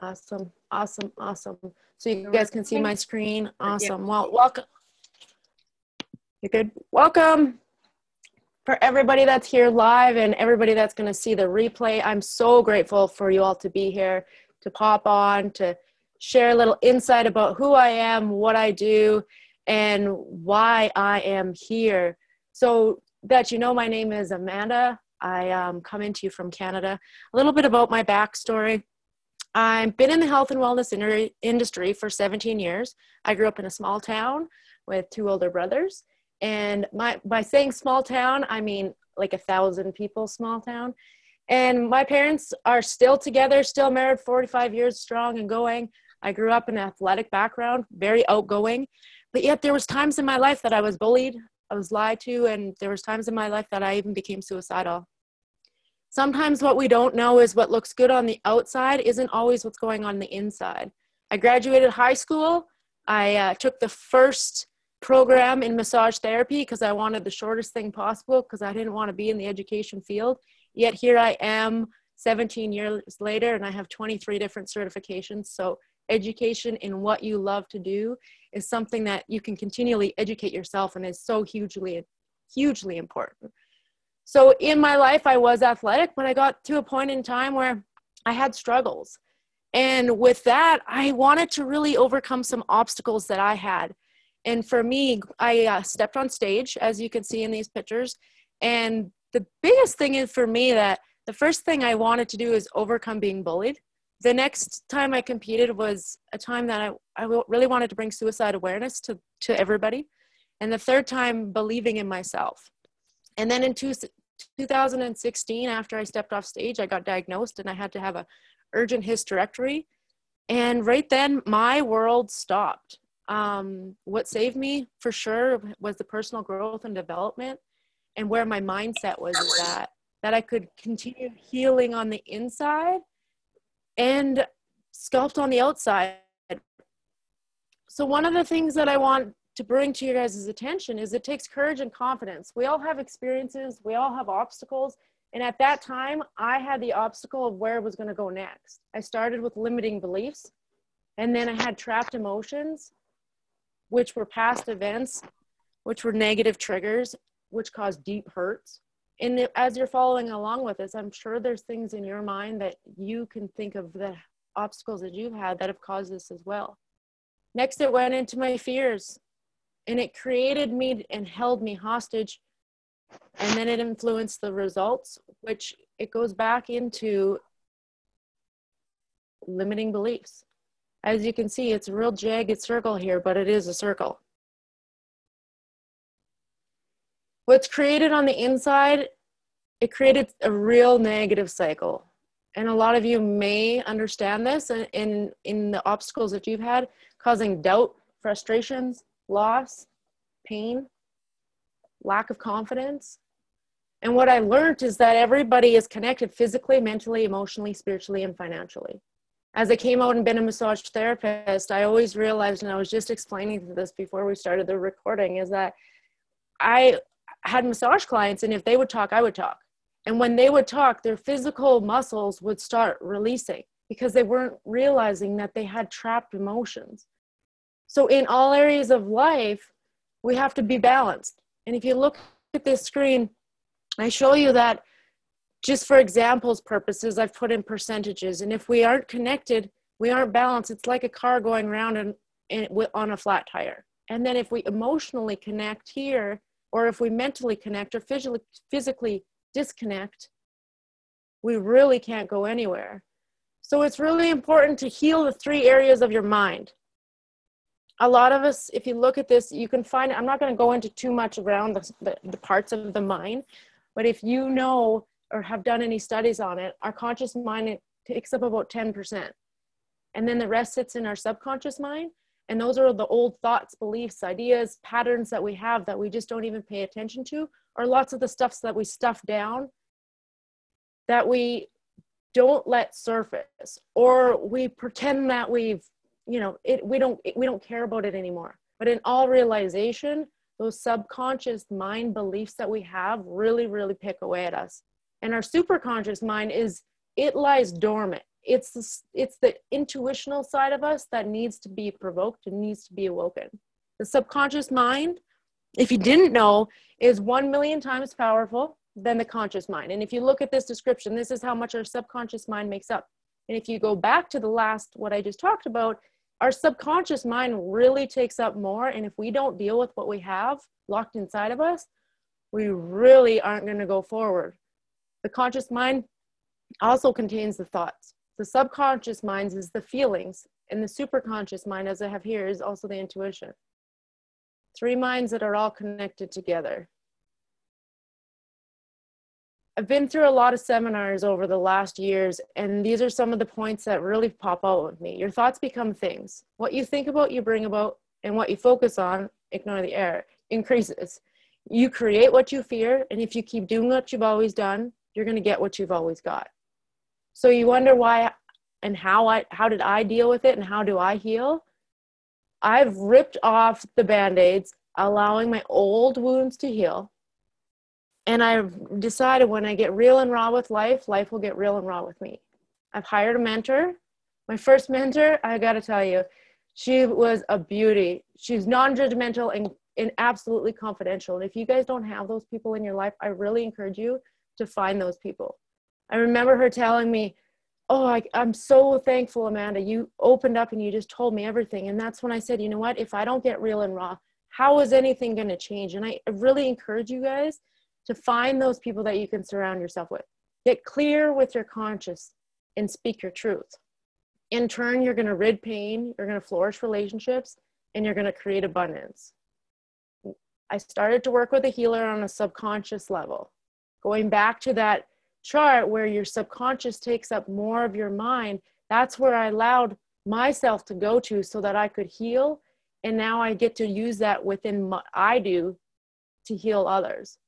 Awesome, awesome, awesome. So you guys can see my screen. Awesome. Well, welcome. You're good. Welcome for everybody that's here live and everybody that's going to see the replay. I'm so grateful for you all to be here, to pop on, to share a little insight about who I am, what I do, and why I am here. So that you know, my name is Amanda. I um, come into you from Canada. A little bit about my backstory. I've been in the health and wellness industry for 17 years. I grew up in a small town with two older brothers. And my, by saying small town, I mean like a thousand people small town. And my parents are still together, still married 45 years strong and going. I grew up in an athletic background, very outgoing. But yet there was times in my life that I was bullied, I was lied to, and there was times in my life that I even became suicidal sometimes what we don't know is what looks good on the outside isn't always what's going on the inside. I graduated high school. I uh, took the first program in massage therapy because I wanted the shortest thing possible because I didn't want to be in the education field. Yet here I am 17 years later and I have 23 different certifications. So, education in what you love to do is something that you can continually educate yourself and is so hugely, hugely important. So in my life, I was athletic, but I got to a point in time where I had struggles. And with that, I wanted to really overcome some obstacles that I had. And for me, I uh, stepped on stage, as you can see in these pictures. And the biggest thing is for me that the first thing I wanted to do is overcome being bullied. The next time I competed was a time that I, I really wanted to bring suicide awareness to, to everybody. And the third time, believing in myself. And then in two, 2016, after I stepped off stage, I got diagnosed and I had to have a urgent hysterectomy. And right then, my world stopped. Um, what saved me for sure was the personal growth and development and where my mindset was at that I could continue healing on the inside and sculpt on the outside. So, one of the things that I want to bring to your guys' attention is it takes courage and confidence. We all have experiences, we all have obstacles. And at that time, I had the obstacle of where it was going to go next. I started with limiting beliefs, and then I had trapped emotions, which were past events, which were negative triggers, which caused deep hurts. And as you're following along with this, I'm sure there's things in your mind that you can think of the obstacles that you've had that have caused this as well. Next, it went into my fears and it created me and held me hostage and then it influenced the results which it goes back into limiting beliefs. As you can see it's a real jagged circle here but it is a circle. What's created on the inside it created a real negative cycle. And a lot of you may understand this in in, the obstacles that you've had causing doubt frustrations loss, pain, lack of confidence. And what I learned is that everybody is connected physically, mentally, emotionally, spiritually, and financially. As I came out and been a massage therapist, I always realized, and I was just explaining this before we started the recording, is that I had massage clients, and if they would talk, I would talk. And when they would talk, their physical muscles would start releasing because they weren't realizing that they had trapped emotions. So, in all areas of life, we have to be balanced. And if you look at this screen, I show you that just for examples purposes, I've put in percentages. And if we aren't connected, we aren't balanced. It's like a car going around and, and on a flat tire. And then if we emotionally connect here, or if we mentally connect or physically, physically disconnect, we really can't go anywhere. So it's really important to heal the three areas of your mind a lot of us, if you look at this, you can find, I'm not going to go into too much around the, the, the, parts of the mind, but if you know or have done any studies on it, our conscious mind takes up about 10%. And then the rest sits in our subconscious mind. And those are the old thoughts, beliefs, ideas, patterns that we have that we just don't even pay attention to, or lots of the stuffs that we stuff down that we don't let surface, or we pretend that we've you know it we don't we don't care about it anymore. But in all realization those subconscious mind beliefs that we have really really pick away at us. And our superconscious mind is it lies dormant. It's the, it's the intuitional side of us that needs to be provoked and needs to be awoken. The subconscious mind if you didn't know is 1 million times powerful than the conscious mind. And if you look at this description this is how much our subconscious mind makes up. And if you go back to the last what i just talked about our subconscious mind really takes up more and if we don't deal with what we have locked inside of us we really aren't going to go forward the conscious mind also contains the thoughts. The subconscious mind is the feelings, and the superconscious mind, as I have here, is also the intuition. Three minds that are all connected together. I've been through a lot of seminars over the last years, and these are some of the points that really pop out with me. Your thoughts become things. What you think about, you bring about, and what you focus on, ignore the error, increases. You create what you fear, and if you keep doing what you've always done, you're going to get what you've always got. So you wonder why and how I how did I deal with it and how do I heal? I've ripped off the band-aids, allowing my old wounds to heal. And I've decided when I get real and raw with life, life will get real and raw with me. I've hired a mentor. My first mentor, I got to tell you, she was a beauty. She's non-judgmental and, and absolutely confidential. And if you guys don't have those people in your life, I really encourage you to find those people. I remember her telling me, Oh, I, am so thankful, Amanda. You opened up and you just told me everything. And that's when I said, You know what? If I don't get real and raw, how is anything going to change? And I really encourage you guys to find those people that you can surround yourself with. Get clear with your conscience and speak your truth. In turn, you're going to rid pain, you're going to flourish relationships, and you're going to create abundance. I started to work with a healer on a subconscious level. Going back to that chart where your subconscious takes up more of your mind, that's where I allowed myself to go to so that I could heal. And now I get to use that within what I do to heal others.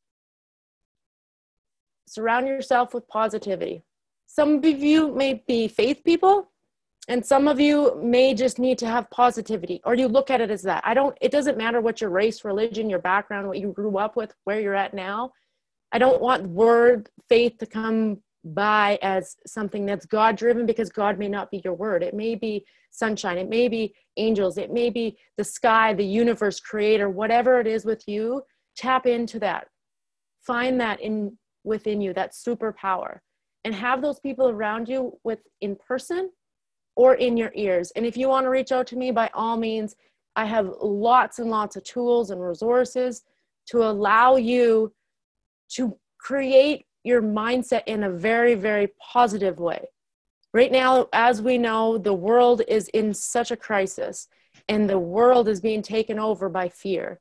Surround yourself with positivity. Some of you may be faith people, and some of you may just need to have positivity, or you look at it as that. I don't, it doesn't matter what your race, religion, your background, what you grew up with, where you're at now I don't want word faith to come by as something that's God driven because God may not be your word. It may be sunshine, it may be angels, it may be the sky, the universe, creator, whatever it is with you. Tap into that. Find that in within you, that superpower, and have those people around you with in person or in your ears. And if you want to reach out to me, by all means, I have lots and lots of tools and resources to allow you to create your mindset in a very, very positive way. Right now, as we know, the world is in such a crisis and the world is being taken over by fear.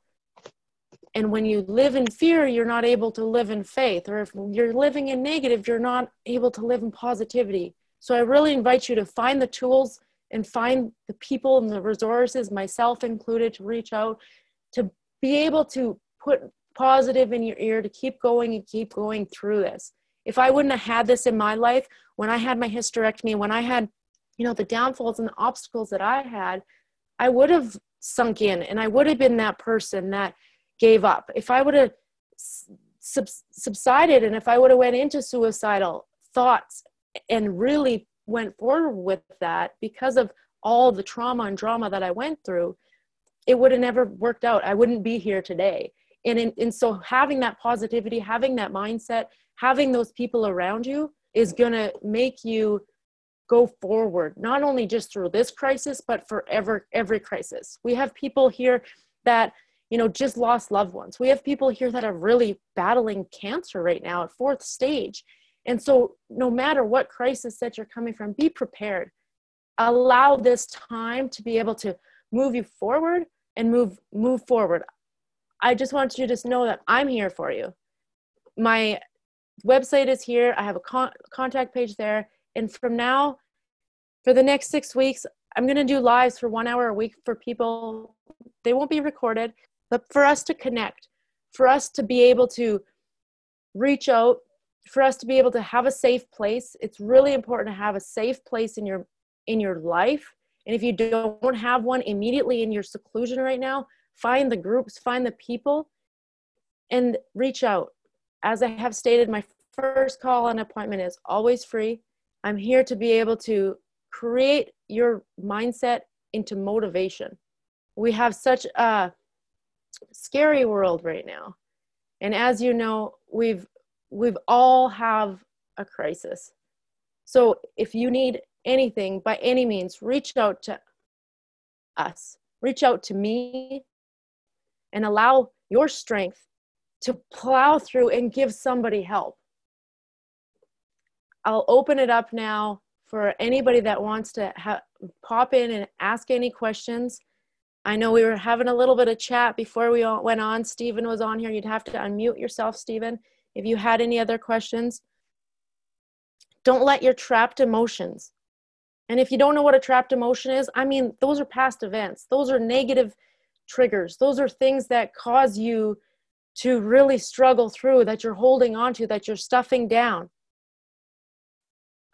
And when you live in fear, you're not able to live in faith. Or if you're living in negative, you're not able to live in positivity. So I really invite you to find the tools and find the people and the resources, myself included, to reach out to be able to put positive in your ear to keep going and keep going through this. If I wouldn't have had this in my life, when I had my hysterectomy, when I had, you know, the downfalls and the obstacles that I had, I would have sunk in and I would have been that person that gave up. If I would have sub- subsided and if I would have went into suicidal thoughts and really went forward with that because of all the trauma and drama that I went through, it would have never worked out. I wouldn't be here today and in, and so having that positivity having that mindset having those people around you is going to make you go forward not only just through this crisis but for every every crisis we have people here that you know just lost loved ones we have people here that are really battling cancer right now at fourth stage and so no matter what crisis that you're coming from be prepared allow this time to be able to move you forward and move move forward I just want you to just know that I'm here for you. My website is here. I have a con- contact page there. And from now, for the next six weeks, I'm going to do lives for one hour a week for people. They won't be recorded, but for us to connect, for us to be able to reach out, for us to be able to have a safe place. It's really important to have a safe place in your in your life. And if you don't have one immediately in your seclusion right now, find the groups, find the people, and reach out. As I have stated, my first call and appointment is always free. I'm here to be able to create your mindset into motivation. We have such a scary world right now. And as you know, we've we've all have a crisis. So if you need anything by any means, reach out to us. Reach out to me and allow your strength to plow through and give somebody help. I'll open it up now for anybody that wants to ha- pop in and ask any questions. I know we were having a little bit of chat before we went on. Stephen was on here. You'd have to unmute yourself, Stephen, if you had any other questions. Don't let your trapped emotions. And if you don't know what a trapped emotion is, I mean, those are past events. Those are negative triggers. Those are things that cause you to really struggle through, that you're holding on to, that you're stuffing down.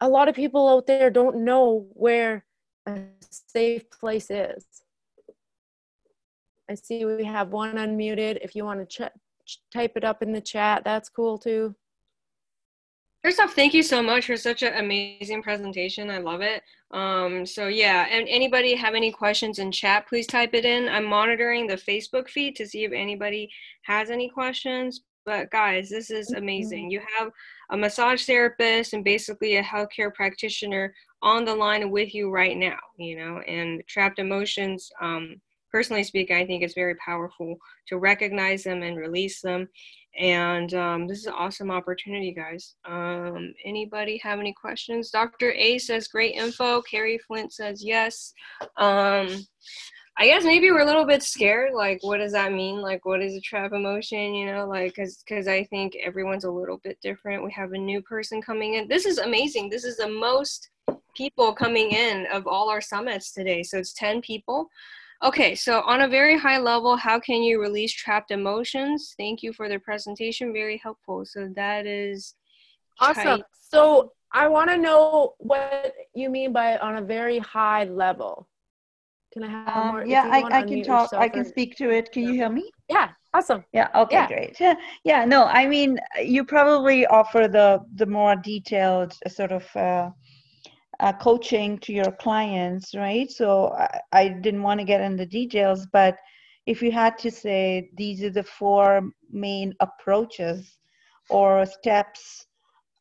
A lot of people out there don't know where a safe place is. I see we have one unmuted. If you want to ch- type it up in the chat, that's cool too. First off, thank you so much for such an amazing presentation. I love it. Um, so yeah, and anybody have any questions in chat, please type it in. I'm monitoring the Facebook feed to see if anybody has any questions. But guys, this is amazing. You have a massage therapist and basically a healthcare practitioner on the line with you right now, you know, and trapped emotions. Um, personally speaking, I think it's very powerful to recognize them and release them. And um, this is an awesome opportunity guys. Um, anybody have any questions? Dr a says great info. Carrie flint says yes. Um, i guess maybe we're a little bit scared like what does that mean? Like what is a trap emotion you know? Like because because i think everyone's a little bit different. We have a new person coming in. This is amazing. This is the most people coming in of all our summits today. So it's 10 people Okay, so on a very high level, how can you release trapped emotions? Thank you for the presentation, very helpful. So that is awesome. Tight. So I want to know what you mean by on a very high level. Can I have um, more? Yeah, I, I can talk. I can or... speak to it. Can you hear me? Yeah, awesome. Yeah. Okay, yeah. great. Yeah, yeah. No, I mean, you probably offer the the more detailed sort of. Uh, uh, coaching to your clients, right? So I, I didn't want to get into details, but if you had to say these are the four main approaches or steps,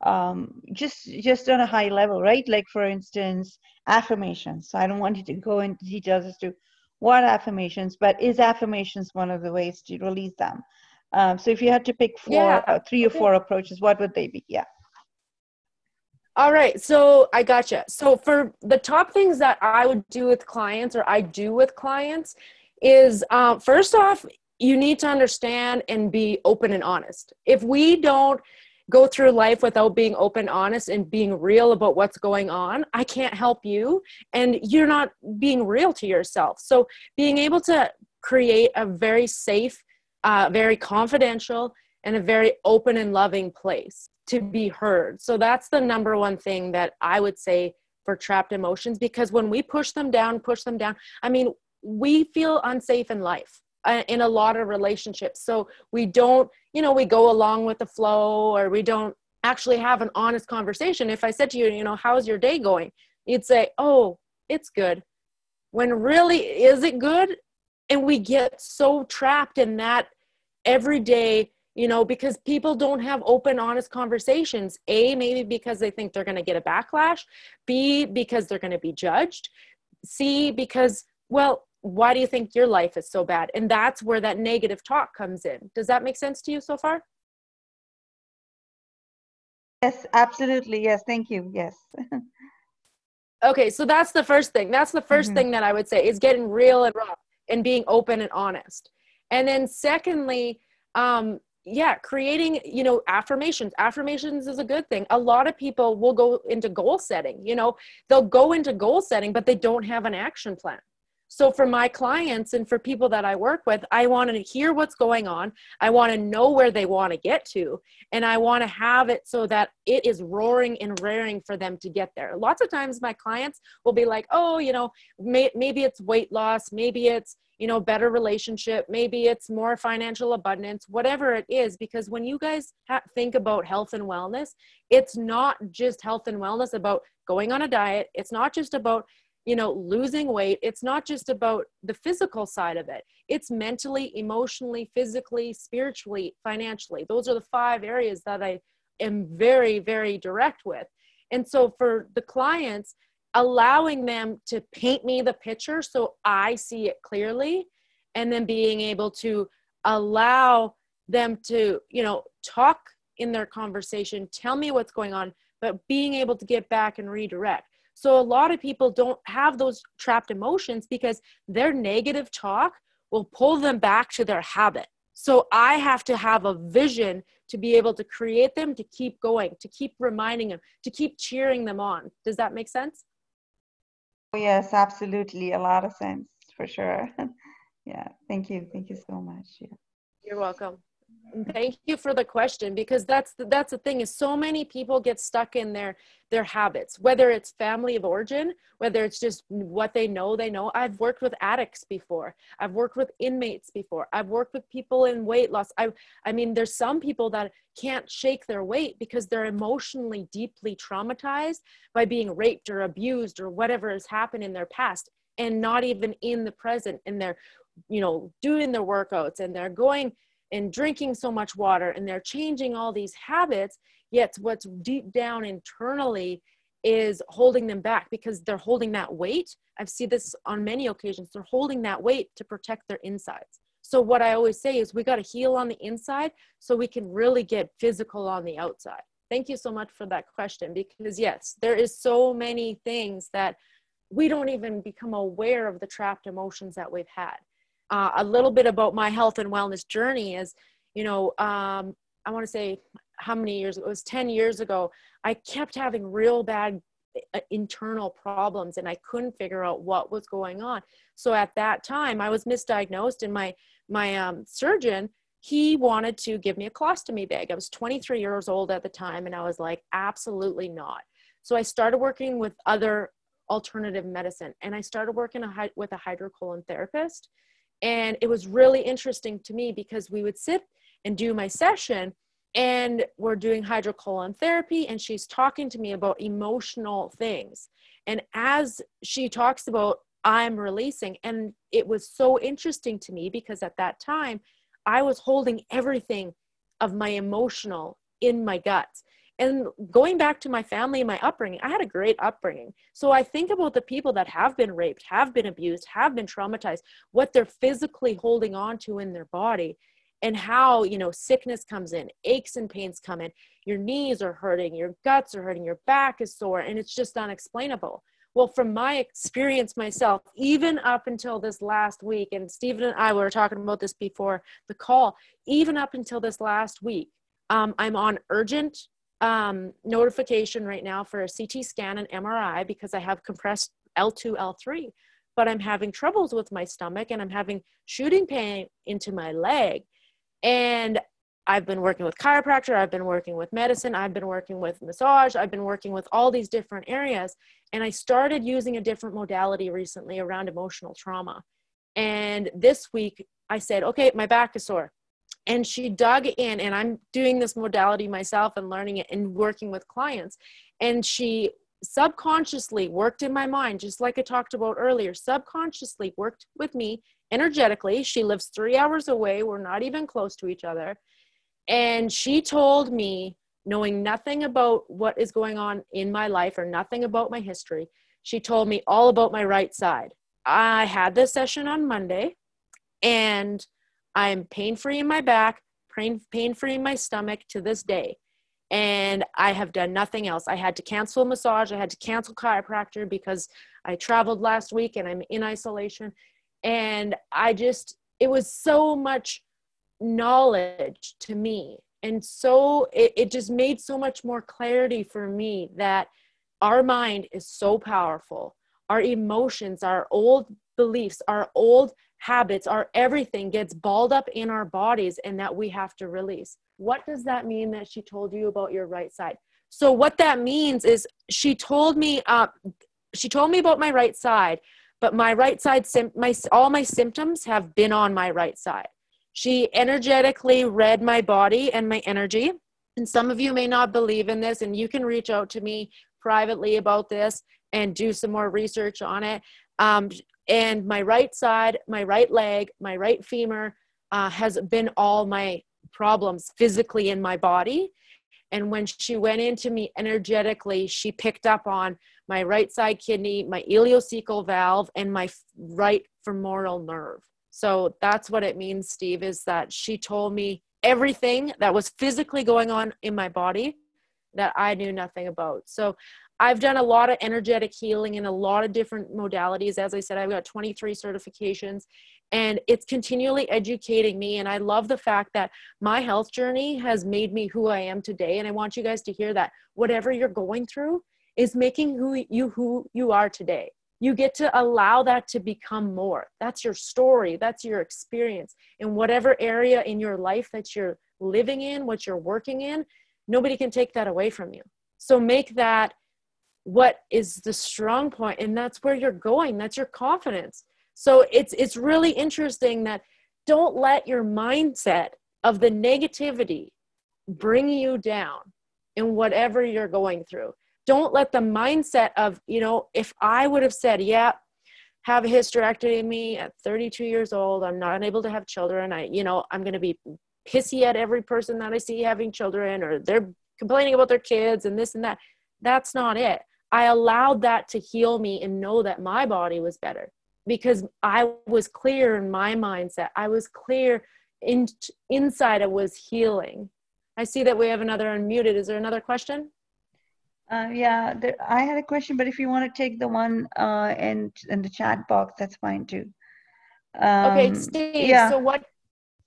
um, just just on a high level, right? Like for instance, affirmations. So I don't want you to go into details as to what affirmations, but is affirmations one of the ways to release them? Um, so if you had to pick four, yeah. uh, three or four approaches, what would they be? Yeah. All right, so I gotcha. So for the top things that I would do with clients, or I do with clients, is um, first off, you need to understand and be open and honest. If we don't go through life without being open, honest, and being real about what's going on, I can't help you, and you're not being real to yourself. So being able to create a very safe, uh, very confidential, and a very open and loving place to be heard. So that's the number one thing that I would say for trapped emotions because when we push them down, push them down, I mean, we feel unsafe in life uh, in a lot of relationships. So we don't, you know, we go along with the flow or we don't actually have an honest conversation. If I said to you, you know, how's your day going? You'd say, oh, it's good. When really, is it good? And we get so trapped in that everyday you know because people don't have open honest conversations. A maybe because they think they're going to get a backlash. B because they're going to be judged. C because well why do you think your life is so bad? And that's where that negative talk comes in. Does that make sense to you so far? Yes absolutely. Yes thank you. Yes. Okay so that's the first thing. That's the 1st mm-hmm. thing that i would say is getting real and raw and being open and honest. And then secondly um, yeah creating you know affirmations. Affirmations is a good thing. A lot of people will go into goal setting you know they'll go into goal setting but they don't have an action plan. So for my clients and for people that i work with i want to hear what's going on. I want to know where they want to get to and i want to have it so that it is roaring and raring for them to get there. Lots of times my clients will be like oh you know may, maybe it's weight loss maybe it's you know better relationship maybe it's more financial abundance whatever it is because when you guys ha- think about health and wellness it's not just health and wellness about going on a diet. It's not just about you know losing weight. It's not just about the physical side of it. It's mentally emotionally physically spiritually financially. Those are the five areas that i am very very direct with. And so for the clients allowing them to paint me the picture so I see it clearly and then being able to allow them to, you know, talk in their conversation, tell me what's going on, but being able to get back and redirect. So a lot of people don't have those trapped emotions because their negative talk will pull them back to their habit. So I have to have a vision to be able to create them to keep going, to keep reminding them, to keep cheering them on. Does that make sense? Oh, yes, absolutely. A lot of sense for sure. yeah. Thank you. Thank you so much. Yeah. You're welcome. Thank you for the question because that's the, that's the thing is so many people get stuck in their their habits whether it's family of origin whether it's just what they know they know. I've worked with addicts before. I've worked with inmates before. I've worked with people in weight loss. I I mean there's some people that can't shake their weight because they're emotionally deeply traumatized by being raped or abused or whatever has happened in their past and not even in the present and they're you know doing their workouts and they're going and drinking so much water and they're changing all these habits yet what's deep down internally is holding them back because they're holding that weight. I've seen this on many occasions. They're holding that weight to protect their insides. So what i always say is we got to heal on the inside so we can really get physical on the outside. Thank you so much for that question because yes there is so many things that we don't even become aware of the trapped emotions that we've had uh, a little bit about my health and wellness journey is, you know, um, I want to say how many years, it was 10 years ago, I kept having real bad uh, internal problems and I couldn't figure out what was going on. So at that time I was misdiagnosed and my, my um, surgeon, he wanted to give me a colostomy bag. I was 23 years old at the time and I was like, absolutely not. So I started working with other alternative medicine and I started working a, with a hydrocolon therapist and it was really interesting to me because we would sit and do my session and we're doing hydrocolon therapy and she's talking to me about emotional things. And as she talks about i'm releasing and it was so interesting to me because at that time i was holding everything of my emotional in my guts and going back to my family and my upbringing i had a great upbringing. So i think about the people that have been raped have been abused have been traumatized what they're physically holding on to in their body and how you know sickness comes in aches and pains come in. Your knees are hurting your guts are hurting your back is sore and it's just unexplainable. Well from my experience myself even up until this last week and stephen and i were talking about this before the call even up until this last week um, i'm on urgent um, notification right now for a CT scan and MRI because I have compressed L2, L3, but I'm having troubles with my stomach and I'm having shooting pain into my leg. And I've been working with chiropractor, I've been working with medicine, I've been working with massage, I've been working with all these different areas. And I started using a different modality recently around emotional trauma. And this week I said, okay, my back is sore and she dug in and i'm doing this modality myself and learning it and working with clients. And she subconsciously worked in my mind just like i talked about earlier subconsciously worked with me energetically. She lives three hours away. We're not even close to each other. And she told me knowing nothing about what is going on in my life or nothing about my history she told me all about my right side. I had this session on monday and I'm pain free in my back, pain, pain free in my stomach to this day. And I have done nothing else. I had to cancel massage. I had to cancel chiropractor because I traveled last week and I'm in isolation. And I just, it was so much knowledge to me. And so it, it just made so much more clarity for me that our mind is so powerful. Our emotions, our old beliefs, our old habits, our everything gets balled up in our bodies and that we have to release. What does that mean that she told you about your right side? So what that means is she told me uh, she told me about my right side, but my right side, my all my symptoms have been on my right side. She energetically read my body and my energy. And some of you may not believe in this, and you can reach out to me privately about this and do some more research on it. Um, and my right side, my right leg, my right femur uh, has been all my problems physically in my body. And when she went into me energetically, she picked up on my right side kidney, my ileocecal valve, and my right femoral nerve. So that's what it means, Steve, is that she told me everything that was physically going on in my body that I knew nothing about. So I've done a lot of energetic healing in a lot of different modalities. As I said, I've got 23 certifications and it's continually educating me. And I love the fact that my health journey has made me who I am today. And I want you guys to hear that whatever you're going through is making who you who you are today. You get to allow that to become more. That's your story. That's your experience in whatever area in your life that you're living in, what you're working in. Nobody can take that away from you. So make that what is the strong point and that's where you're going that's your confidence. So it's it's really interesting that don't let your mindset of the negativity bring you down in whatever you're going through. Don't let the mindset of you know if i would have said yeah have a hysterectomy at 32 years old i'm not able to have children i you know i'm going to be pissy at every person that i see having children or they're complaining about their kids and this and that that's not it I allowed that to heal me and know that my body was better because I was clear in my mindset. I was clear in, inside, I was healing. I see that we have another unmuted. Is there another question? Uh, yeah, there, I had a question, but if you want to take the one uh, in in the chat box, that's fine too. Um, okay, Steve. Yeah. So what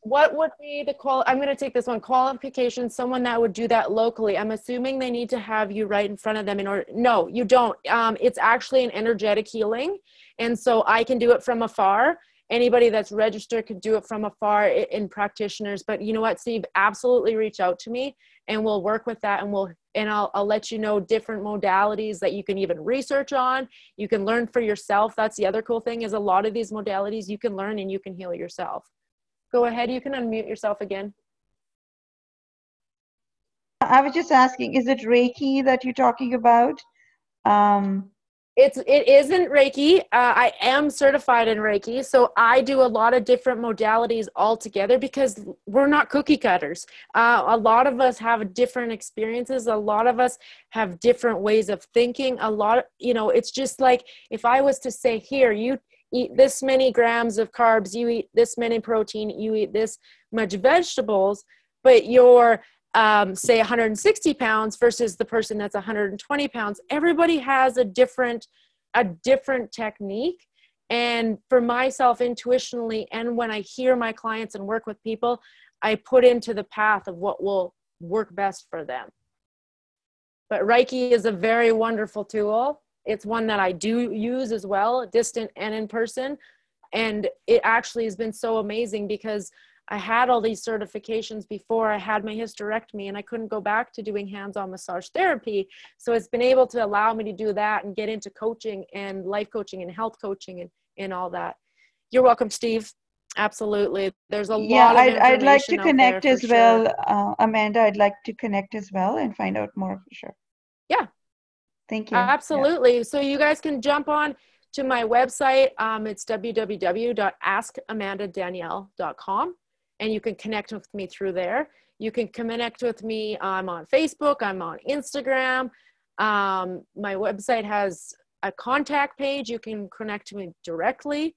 what would be the qual i'm going to take this one qualification someone that would do that locally. I'm assuming they need to have you right in front of them in order no you don't. Um, it's actually an energetic healing and so i can do it from afar. Anybody that's registered could do it from afar in practitioners but you know what steve absolutely reach out to me and we'll work with that and we'll and I'll, I'll let you know different modalities that you can even research on. You can learn for yourself. That's the other cool thing is a lot of these modalities you can learn and you can heal yourself Go ahead, you can unmute yourself again. I was just asking, is it Reiki that you're talking about? Um, it's it isn't Reiki. Uh, I am certified in Reiki, so I do a lot of different modalities all together because we're not cookie cutters. Uh, a lot of us have different experiences. A lot of us have different ways of thinking. A lot, of, you know, it's just like if I was to say, "Here, you eat this many grams of carbs, you eat this many protein, you eat this much vegetables, but you're um, say 160 pounds versus the person that's 120 pounds. Everybody has a different a different technique. And for myself, intuitionally, and when I hear my clients and work with people, I put into the path of what will work best for them. But Reiki is a very wonderful tool it's one that I do use as well, distant and in person. And it actually has been so amazing because I had all these certifications before I had my hysterectomy and I couldn't go back to doing hands on massage therapy. So it's been able to allow me to do that and get into coaching and life coaching and health coaching and, and all that. You're welcome, Steve. Absolutely. There's a lot yeah, lot I'd, I'd like to connect as well. Uh, Amanda, I'd like to connect as well and find out more for sure. Thank you. Absolutely. Yeah. So you guys can jump on to my website. Um, it's www.askamandadanielle.com and you can connect with me through there. You can connect with me. I'm on Facebook. I'm on Instagram. Um, my website has a contact page. You can connect to me directly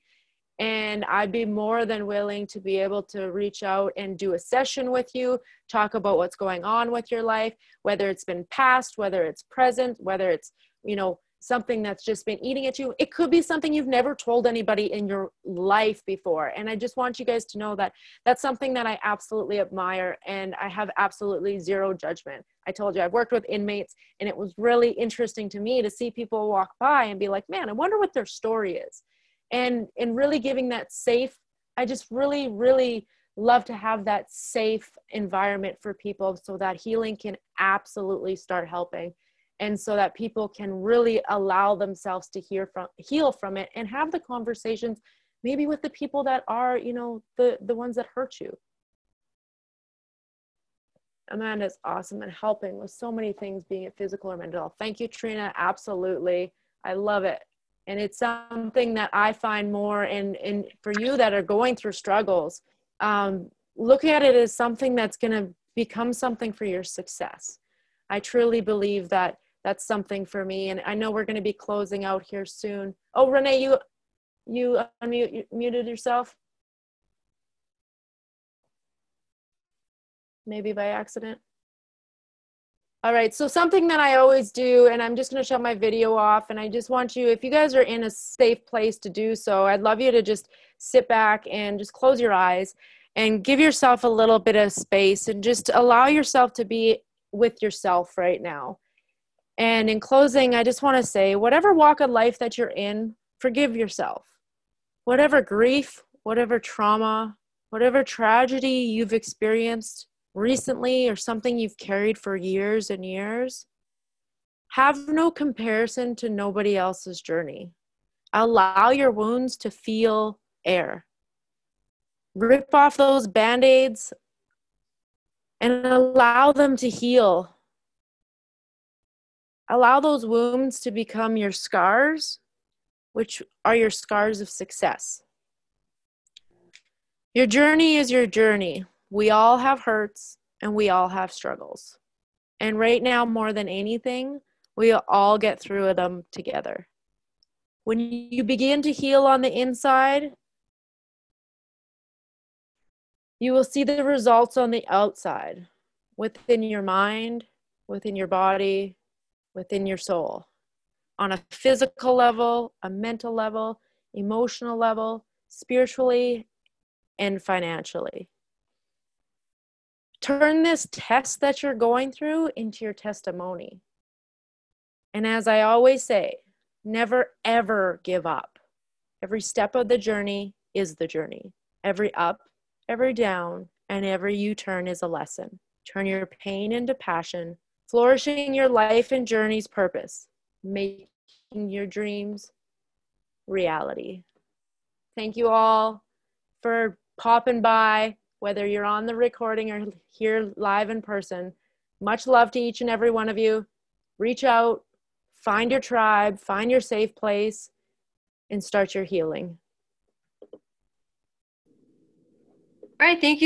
and I'd be more than willing to be able to reach out and do a session with you, talk about what's going on with your life, whether it's been past, whether it's present, whether it's, you know, something that's just been eating at you. It could be something you've never told anybody in your life before. And I just want you guys to know that that's something that I absolutely admire and I have absolutely zero judgment. I told you I've worked with inmates and it was really interesting to me to see people walk by and be like, man, I wonder what their story is and and really giving that safe i just really really love to have that safe environment for people so that healing can absolutely start helping. And so that people can really allow themselves to hear from heal from it and have the conversations maybe with the people that are you know the the ones that hurt you. Amanda is awesome and helping with so many things being it physical or mental thank you trina. Absolutely. I love it and it's something that i find more and in for you that are going through struggles um, look at it as something that's going to become something for your success. I truly believe that that's something for me and i know we're going to be closing out here soon. Oh renee you you unmute you muted yourself? Maybe by accident all right, so something that I always do, and I'm just going to shut my video off, and I just want you, if you guys are in a safe place to do so, I'd love you to just sit back and just close your eyes and give yourself a little bit of space and just allow yourself to be with yourself right now. And in closing, I just want to say whatever walk of life that you're in, forgive yourself. Whatever grief, whatever trauma, whatever tragedy you've experienced, recently or something you've carried for years and years, have no comparison to nobody else's journey. Allow your wounds to feel air. Rip off those band aids and allow them to heal. Allow those wounds to become your scars, which are your scars of success. Your journey is your journey we all have hurts and we all have struggles. And right now, more than anything, we all get through them together. When you begin to heal on the inside, you will see the results on the outside within your mind, within your body, within your soul. On a physical level, a mental level, emotional level, spiritually, and financially. Turn this test that you're going through into your testimony. And as I always say, never ever give up. Every step of the journey is the journey. Every up, every down, and every U turn is a lesson. Turn your pain into passion, flourishing your life and journey's purpose, making your dreams reality. Thank you all for popping by whether you're on the recording or here live in person. Much love to each and every one of you. Reach out, find your tribe, find your safe place, and start your healing. All right, thank you.